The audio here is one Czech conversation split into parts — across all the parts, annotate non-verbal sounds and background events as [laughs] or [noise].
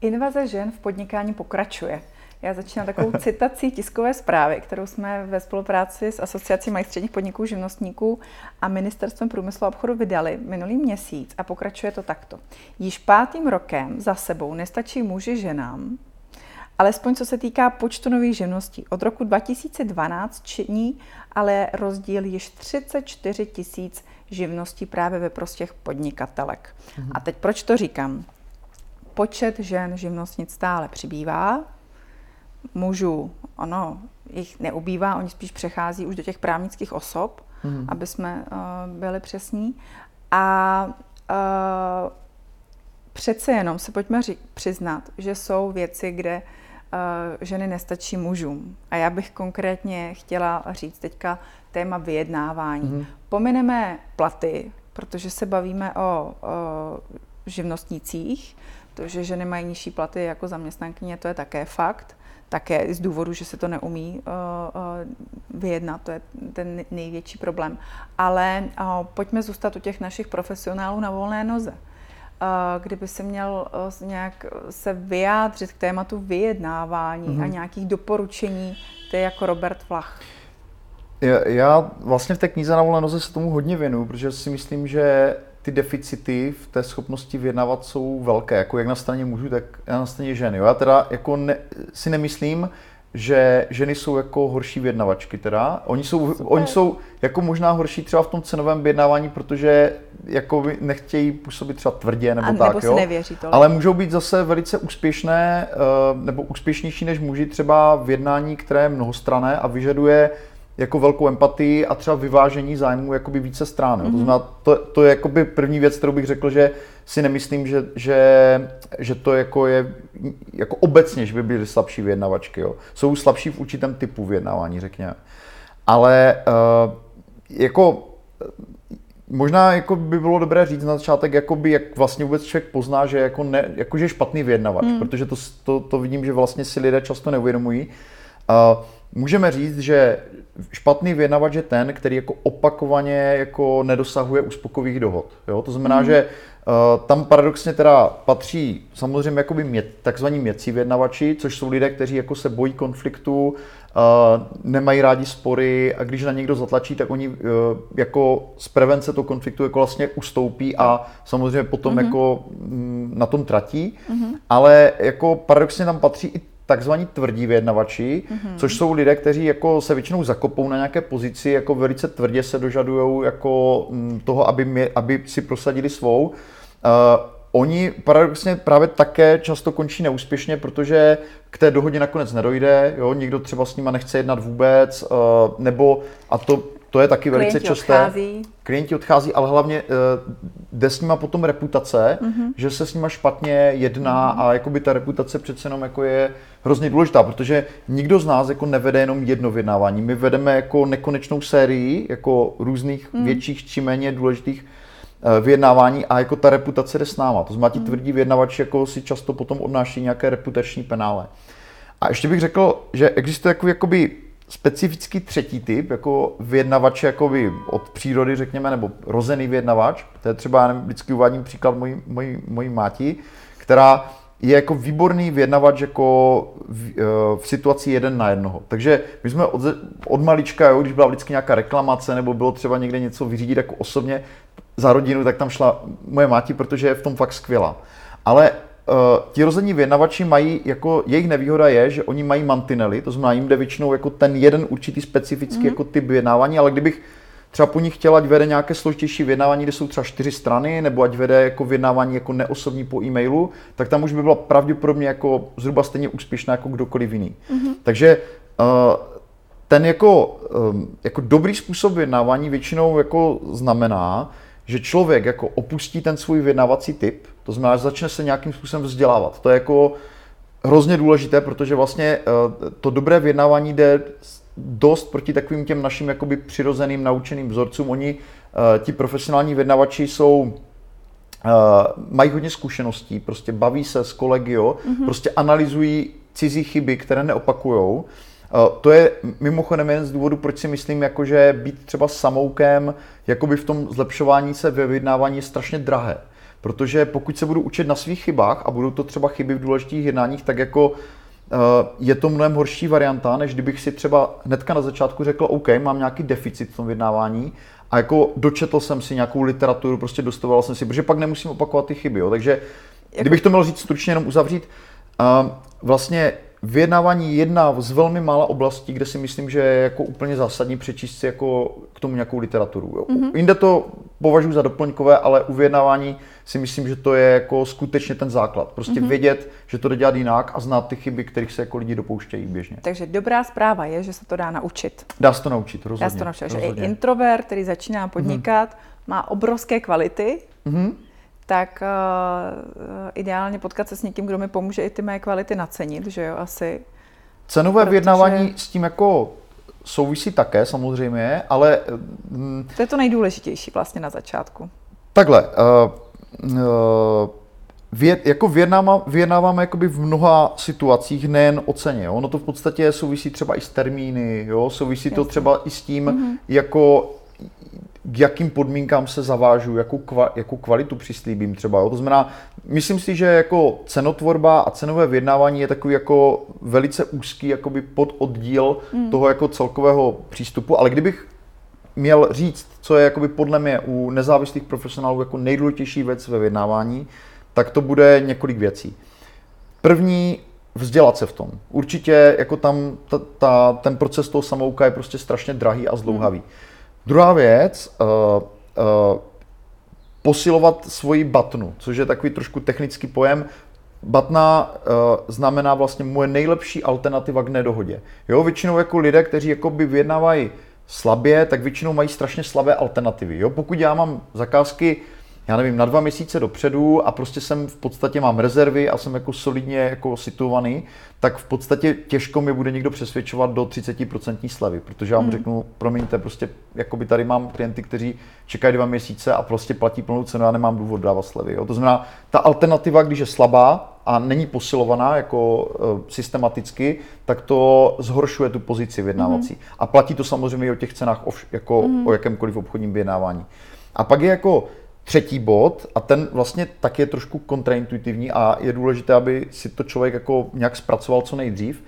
Invaze žen v podnikání pokračuje. Já začínám takovou [laughs] citací tiskové zprávy, kterou jsme ve spolupráci s Asociací malých středních podniků živnostníků a Ministerstvem průmyslu a obchodu vydali minulý měsíc a pokračuje to takto. Již pátým rokem za sebou nestačí muži ženám, alespoň co se týká počtu nových živností. Od roku 2012 činí ale rozdíl již 34 tisíc živností právě ve prospěch podnikatelek. Mhm. A teď proč to říkám? Počet žen živnostnic stále přibývá, mužů, ono jich neubývá, oni spíš přechází už do těch právnických osob, mm. aby jsme uh, byli přesní. A uh, přece jenom se pojďme ří, přiznat, že jsou věci, kde uh, ženy nestačí mužům. A já bych konkrétně chtěla říct teďka téma vyjednávání. Mm. Pomineme platy, protože se bavíme o, o živnostnících, to, že ženy mají nižší platy jako zaměstnankyně, to je také fakt také z důvodu, že se to neumí uh, uh, vyjednat, to je ten největší problém. Ale uh, pojďme zůstat u těch našich profesionálů na volné noze. Uh, kdyby se měl uh, nějak se vyjádřit k tématu vyjednávání mm-hmm. a mhm. nějakých doporučení, to je jako Robert Flach. Já, já vlastně v té knize na volné noze se tomu hodně věnuju, protože si myslím, že ty deficity v té schopnosti vyjednávat jsou velké, jako jak na straně mužů, tak na straně ženy. Já teda jako ne, si nemyslím, že ženy jsou jako horší vyjednavačky teda. Oni jsou, oni jsou jako možná horší třeba v tom cenovém vyjednávání, protože jako nechtějí působit třeba tvrdě nebo A tak, nebo jo. Nevěří to. Ale můžou být zase velice úspěšné eh, nebo úspěšnější než muži třeba v jednání, které je mnohostrané a vyžaduje jako velkou empatii a třeba vyvážení zájmů jakoby více stran. Mm-hmm. To mhm. znamená, to, to je jakoby první věc, kterou bych řekl, že si nemyslím, že, že, že to jako je jako obecně, že by byly slabší vyjednavačky. Jo. Jsou slabší v určitém typu vyjednávání, řekněme. Ale uh, jako Možná jako by bylo dobré říct na začátek, jakoby, jak vlastně vůbec člověk pozná, že, jako ne, jako že je špatný vyjednavač, mm. protože to, to, to vidím, že vlastně si lidé často neuvědomují. Uh, můžeme říct, že špatný vyjednavač je ten, který jako opakovaně jako nedosahuje uspokojivých dohod. Jo? To znamená, mm. že uh, tam paradoxně teda patří samozřejmě jakoby mě, takzvaní měcí vyjednavači, což jsou lidé, kteří jako se bojí konfliktu, uh, nemají rádi spory a když na někdo zatlačí, tak oni uh, jako z prevence toho konfliktu jako vlastně ustoupí a samozřejmě potom mm-hmm. jako mm, na tom tratí. Mm-hmm. Ale jako paradoxně tam patří i takzvaní tvrdí vyjednavači, mm-hmm. což jsou lidé, kteří jako se většinou zakopou na nějaké pozici, jako velice tvrdě se dožadují jako mm, toho, aby, mě, aby si prosadili svou. Uh, oni paradoxně právě také často končí neúspěšně, protože k té dohodě nakonec nedojde, jo, někdo třeba s nima nechce jednat vůbec, uh, nebo, a to to je taky velice časté. Odchází. Klienti odchází, ale hlavně uh, jde s nima potom reputace, mm-hmm. že se s nima špatně jedná mm-hmm. a jakoby ta reputace přece jenom jako je hrozně důležitá, protože nikdo z nás jako nevede jenom jedno vyjednávání. My vedeme jako nekonečnou sérii jako různých mm. větších či méně důležitých uh, vyjednávání a jako ta reputace jde s náma. To znamená, ti mm. tvrdí vyjednavači jako si často potom odnáší nějaké reputační penále. A ještě bych řekl, že existuje jako, jakoby specifický třetí typ, jako vyjednavač jakoby od přírody, řekněme, nebo rozený vyjednavač. To je třeba, nevím, vždycky uvádím příklad mojí, mojí, mojí máti, která je jako výborný vyjednavač jako v, eh, v situaci jeden na jednoho. Takže my jsme od, od malička, jo, když byla vždycky nějaká reklamace nebo bylo třeba někde něco vyřídit jako osobně za rodinu, tak tam šla moje máti, protože je v tom fakt skvělá. Ale ti rození vyjednavači mají, jako jejich nevýhoda je, že oni mají mantinely, to znamená, jim jde většinou jako ten jeden určitý specifický mm-hmm. jako typ vyjednávání, ale kdybych třeba po nich chtěl, ať vede nějaké složitější vyjednávání, kde jsou třeba čtyři strany, nebo ať vede jako vyjednávání jako neosobní po e-mailu, tak tam už by byla pravděpodobně jako zhruba stejně úspěšná jako kdokoliv jiný. Mm-hmm. Takže uh, ten jako, um, jako dobrý způsob vyjednávání většinou jako znamená, že člověk jako opustí ten svůj vyjednávací typ, to znamená, že začne se nějakým způsobem vzdělávat. To je jako hrozně důležité, protože vlastně eh, to dobré vyjednávání jde dost proti takovým těm našim jakoby přirozeným naučeným vzorcům. Oni, eh, ti profesionální vyjednavači jsou eh, mají hodně zkušeností, prostě baví se s kolegio, mm-hmm. prostě analyzují cizí chyby, které neopakujou. To je mimochodem jen z důvodu, proč si myslím, jako že být třeba samoukem jakoby v tom zlepšování se ve vyjednávání je strašně drahé. Protože pokud se budu učit na svých chybách a budou to třeba chyby v důležitých jednáních, tak jako eh, je to mnohem horší varianta, než kdybych si třeba hnedka na začátku řekl, OK, mám nějaký deficit v tom vyjednávání a jako dočetl jsem si nějakou literaturu, prostě dostoval jsem si, protože pak nemusím opakovat ty chyby. Jo. Takže jako... kdybych to měl říct stručně, jenom uzavřít, uh, vlastně vyjednávání je jedna z velmi mála oblastí, kde si myslím, že je jako úplně zásadní přečíst si jako k tomu nějakou literaturu. Jo. Mm-hmm. Jinde to považuji za doplňkové, ale u vyjednávání si myslím, že to je jako skutečně ten základ. Prostě mm-hmm. vědět, že to jde dělat jinak a znát ty chyby, kterých se jako lidi dopouštějí běžně. Takže dobrá zpráva je, že se to dá naučit. Dá se to naučit, rozhodně. Dá se to naučit, rozhodně. že i introvert, který začíná podnikat, mm-hmm. má obrovské kvality, mm-hmm tak uh, ideálně potkat se s někým, kdo mi pomůže i ty mé kvality nacenit, že jo, asi. Cenové protože... vyjednávání s tím jako souvisí také samozřejmě, ale... Mm, to je to nejdůležitější vlastně na začátku. Takhle, uh, uh, Vě, jako vyjednáváme, vyjednáváme jakoby v mnoha situacích, nejen o ceně. Jo? Ono to v podstatě souvisí třeba i s termíny, jo? souvisí Jasně. to třeba i s tím, mm-hmm. jako k jakým podmínkám se zavážu, jakou, kva, jakou kvalitu přislíbím třeba. Jo? To znamená, myslím si, že jako cenotvorba a cenové vyjednávání je takový jako velice úzký jakoby pododdíl mm. toho jako celkového přístupu, ale kdybych měl říct, co je jakoby podle mě u nezávislých profesionálů jako nejdůležitější věc ve vyjednávání, tak to bude několik věcí. První, vzdělat se v tom. Určitě jako tam ta, ta, ten proces toho samouka je prostě strašně drahý a zdlouhavý. Mm. Druhá věc, uh, uh, posilovat svoji batnu, což je takový trošku technický pojem. Batna uh, znamená vlastně moje nejlepší alternativa k nedohodě. Jo, většinou jako lidé, kteří jako by vyjednávají slabě, tak většinou mají strašně slabé alternativy. Jo, pokud já mám zakázky já nevím, na dva měsíce dopředu a prostě jsem v podstatě mám rezervy a jsem jako solidně jako situovaný, tak v podstatě těžko mi bude někdo přesvědčovat do 30% slevy, protože já mu hmm. řeknu, promiňte, prostě jako by tady mám klienty, kteří čekají dva měsíce a prostě platí plnou cenu, já nemám důvod dávat slevy. Jo. To znamená, ta alternativa, když je slabá a není posilovaná jako uh, systematicky, tak to zhoršuje tu pozici vyjednávací. Mm. A platí to samozřejmě i o těch cenách, o, jako mm. o jakémkoliv obchodním vyjednávání. A pak je jako třetí bod a ten vlastně tak je trošku kontraintuitivní a je důležité, aby si to člověk jako nějak zpracoval co nejdřív.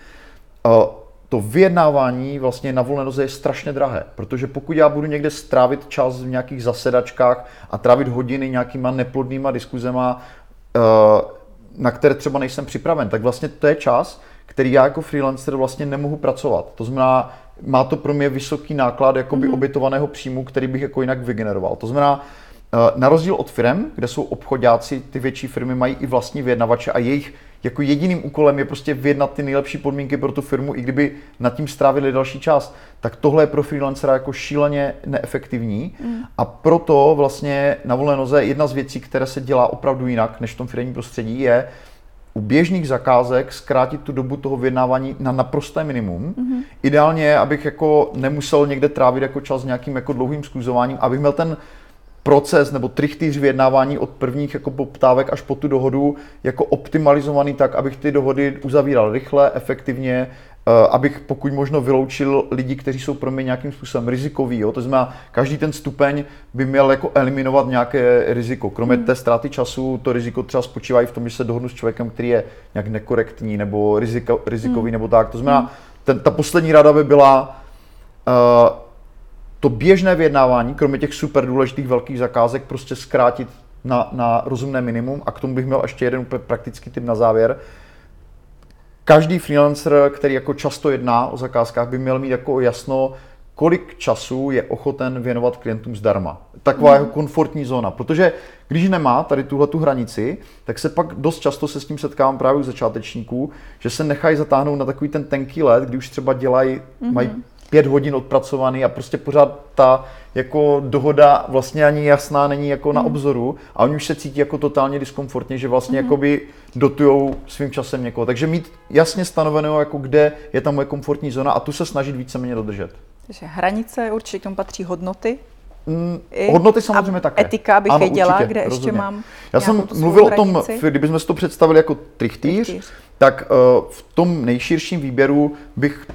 To vyjednávání vlastně na volné noze je strašně drahé, protože pokud já budu někde strávit čas v nějakých zasedačkách a trávit hodiny nějakýma neplodnýma diskuzema, na které třeba nejsem připraven, tak vlastně to je čas, který já jako freelancer vlastně nemohu pracovat. To znamená, má to pro mě vysoký náklad jakoby mm-hmm. obětovaného příjmu, který bych jako jinak vygeneroval. To znamená, Eh, na rozdíl od firm, kde jsou obchodáci, ty větší firmy mají i vlastní vyjednavače a jejich jako jediným úkolem je prostě vyjednat ty nejlepší podmínky pro tu firmu, i kdyby nad tím strávili další čas, tak tohle je pro freelancera jako šíleně neefektivní mm. a proto vlastně na volné noze jedna z věcí, které se dělá opravdu jinak než v tom firmním prostředí, je u běžných zakázek zkrátit tu dobu toho vyjednávání na naprosté minimum. Mm-hmm. Ideálně abych jako nemusel někde trávit jako čas nějakým jako dlouhým skluzováním, abych měl ten proces nebo trichtýř vyjednávání od prvních jako poptávek až po tu dohodu jako optimalizovaný tak, abych ty dohody uzavíral rychle, efektivně, eh, abych pokud možno vyloučil lidi, kteří jsou pro mě nějakým způsobem rizikoví. Jo? To znamená, každý ten stupeň by měl jako eliminovat nějaké riziko. Kromě hmm. té ztráty času, to riziko třeba spočívá i v tom, že se dohodnu s člověkem, který je nějak nekorektní nebo riziko, rizikový hmm. nebo tak. To znamená, hmm. ten, ta poslední rada by byla uh, to běžné vyjednávání, kromě těch super důležitých velkých zakázek, prostě zkrátit na, na rozumné minimum. A k tomu bych měl ještě jeden úplně praktický tip na závěr. Každý freelancer, který jako často jedná o zakázkách, by měl mít jako jasno, kolik času je ochoten věnovat klientům zdarma. Taková mm. jeho komfortní zóna. Protože když nemá tady tuhle tu hranici, tak se pak dost často se s tím setkávám právě u začátečníků, že se nechají zatáhnout na takový ten tenký let, kdy už třeba dělají, mm-hmm. mají pět hodin odpracovaný a prostě pořád ta jako dohoda vlastně ani jasná není jako na hmm. obzoru a oni už se cítí jako totálně diskomfortně, že vlastně mm. jakoby dotujou svým časem někoho. Takže mít jasně stanovenou, jako kde je ta moje komfortní zóna a tu se snažit víceméně dodržet. Takže hranice, určitě k tomu patří hodnoty, Mm, hodnoty samozřejmě také. Etika bych ano, věděla, určitě, kde rozhodně. ještě mám Já jsem mluvil o tom, kdybychom si to představili jako trichtýř, trichtýř. tak uh, v tom nejširším výběru bych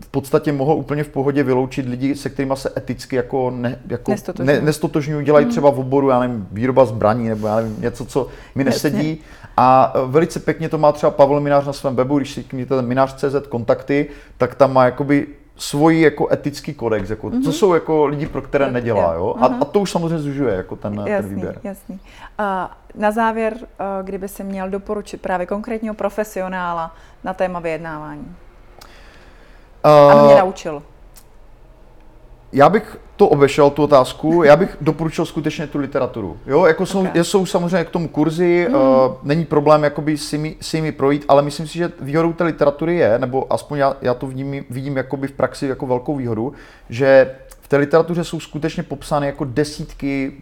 v podstatě mohl úplně v pohodě vyloučit lidi, se kterými se eticky jako, ne, jako nestotožňují. Ne, nestotožňují, dělají hmm. třeba v oboru, já nevím, výroba zbraní nebo já nevím, něco, co mi nesedí. Jasně. A velice pěkně to má třeba Pavel Minář na svém webu, když si kliknete minář.cz kontakty, tak tam má jakoby svůj jako etický kodex, jako, mm-hmm. co jsou jako lidi, pro které nedělá, jo? A, a to už samozřejmě zužuje jako ten, jasný, ten výběr. Jasný. A na závěr, kdyby se měl doporučit právě konkrétního profesionála na téma vyjednávání. A mě naučil. Já bych to obešel, tu otázku. Já bych doporučil skutečně tu literaturu. Jo, jako jsou, okay. jsou samozřejmě k tomu kurzy, mm. uh, není problém jakoby si, mi, si jimi projít, ale myslím si, že výhodou té literatury je, nebo aspoň já, já to vidím, vidím jakoby v praxi jako velkou výhodu, že v té literatuře jsou skutečně popsány jako desítky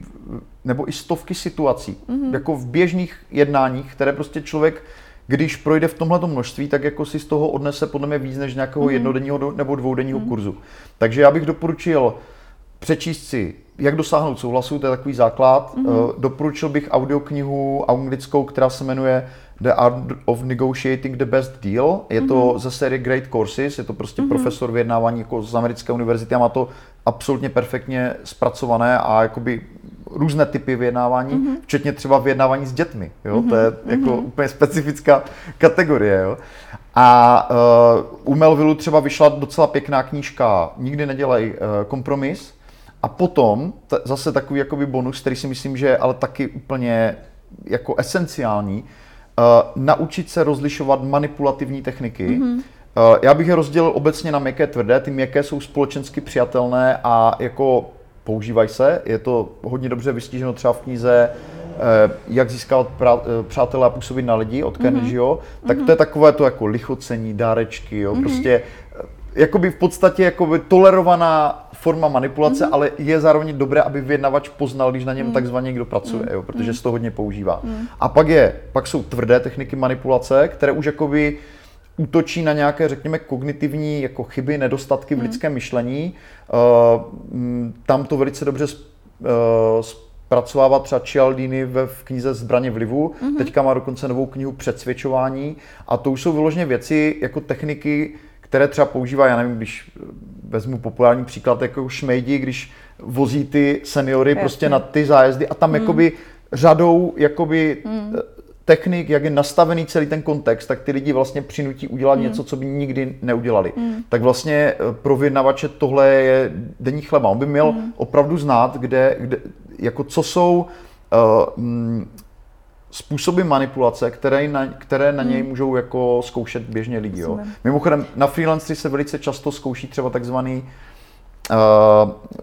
nebo i stovky situací, mm. jako v běžných jednáních, které prostě člověk když projde v tomhle množství, tak jako si z toho odnese podle mě víc než nějakého mm. jednodenního nebo dvoudenního mm. kurzu. Takže já bych doporučil přečíst si, jak dosáhnout souhlasu, to je takový základ. Mm-hmm. Doporučil bych audioknihu anglickou, která se jmenuje The Art of Negotiating the Best Deal. Je to mm-hmm. ze série Great Courses, je to prostě mm-hmm. profesor vyjednávání jako z americké univerzity a má to absolutně perfektně zpracované a jakoby různé typy vyjednávání, mm-hmm. včetně třeba vyjednávání s dětmi. Jo? Mm-hmm. To je mhm. jako mm-hmm. úplně specifická kategorie. Jo? A uh, u Melvillu třeba vyšla docela pěkná knížka Nikdy nedělej uh, kompromis, a potom t- zase takový jakoby bonus, který si myslím, že je ale taky úplně jako esenciální, uh, naučit se rozlišovat manipulativní techniky. Mm-hmm. Já bych je rozdělil obecně na měkké tvrdé. Ty měkké jsou společensky přijatelné a jako používají se. Je to hodně dobře vystíženo třeba v knize uh, Jak získat přátelé a působit na lidi od. Mm-hmm. Tak to je takové to jako lichocení, dárečky, jo. Mm-hmm. Prostě jakoby v podstatě jakoby tolerovaná forma manipulace, mm-hmm. ale je zároveň dobré, aby vyjednavač poznal, když na něm mm. takzvaně někdo pracuje, mm. jo, protože mm. se to hodně používá. Mm. A pak je, pak jsou tvrdé techniky manipulace, které už jakoby útočí na nějaké, řekněme, kognitivní jako chyby, nedostatky v mm. lidském myšlení. Uh, tam to velice dobře uh, zpracovává třeba Cialdini ve, v knize Zbraně vlivu. Mm-hmm. Teďka má dokonce novou knihu Předsvědčování. A to už jsou vyloženě věci jako techniky, které třeba používá, já nevím, když vezmu populární příklad, jako šmejdi, když vozí ty seniory Jasně. prostě na ty zájezdy a tam mm. jakoby řadou jakoby mm. Technik, jak je nastavený celý ten kontext, tak ty lidi vlastně přinutí udělat mm. něco, co by nikdy neudělali. Mm. Tak vlastně eh, pro vyjednavače tohle je denní chleba. On by měl mm. opravdu znát, kde, kde jako co jsou uh, způsoby manipulace, které na, které na něj hmm. můžou jako zkoušet běžně lidi. Jo. Mimochodem, na freelancery se velice často zkouší třeba takzvaný uh,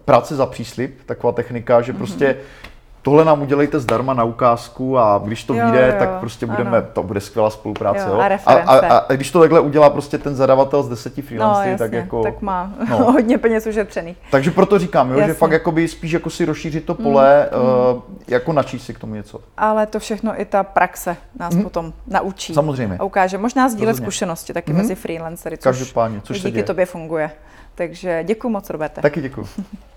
práce za příslip, taková technika, že prostě mm-hmm tohle nám udělejte zdarma na ukázku a když to vyjde, tak prostě budeme, ano. to bude skvělá spolupráce. Jo, jo. A, a, a, a, když to takhle udělá prostě ten zadavatel z deseti freelancery, no, tak jako... tak má no. [laughs] hodně peněz ušetřených. Takže proto říkám, jo, že fakt jakoby spíš jako si rozšířit to pole, mm, uh, jako načíst si k tomu něco. Ale to všechno i ta praxe nás mm. potom naučí. Samozřejmě. A ukáže. Možná sdílet zkušenosti taky mm. mezi freelancery, což Každopádně, což díky tobě funguje. Takže děkuji moc, Roberte. Taky děkuji. [laughs]